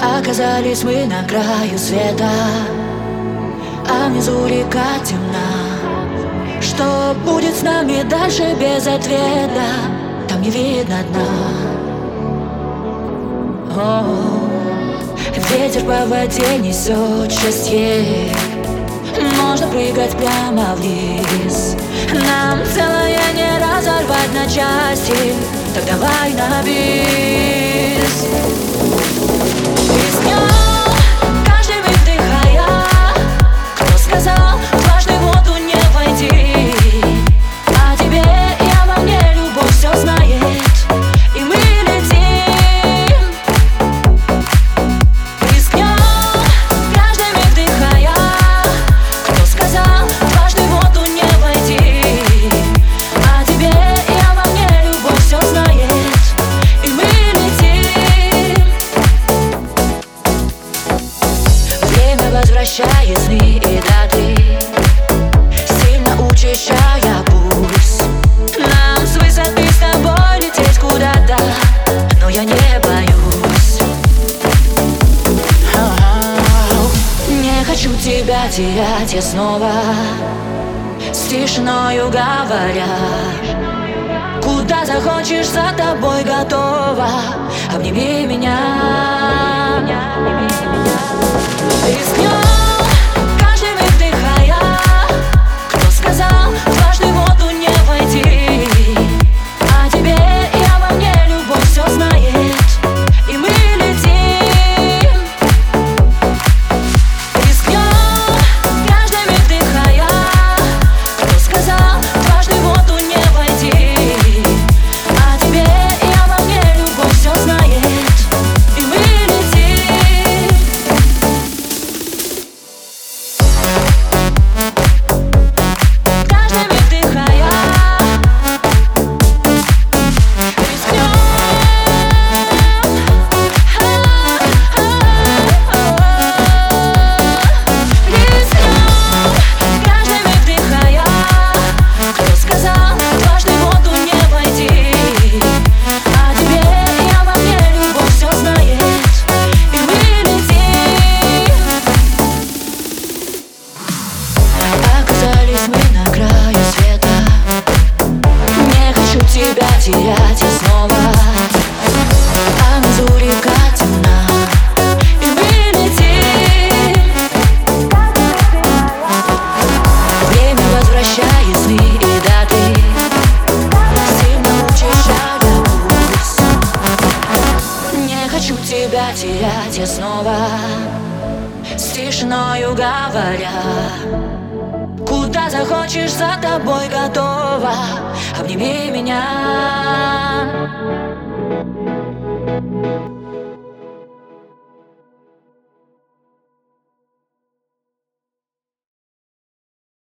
Оказались мы на краю света А внизу река темна. Что будет с нами дальше без ответа Там не видно дна. О, Ветер по воде несет счастье. Можно прыгать прямо вниз. Нам целое не разорвать на части. Так давай на бис возвращая сны и даты Сильно учащая пульс Нам с высоты с тобой лететь куда-то Но я не боюсь. Не хочу тебя терять я снова С тишиною говоря Куда захочешь, за тобой готова. Обними меня терять я снова С тишиною говоря. Куда захочешь, за тобой готова. Обними меня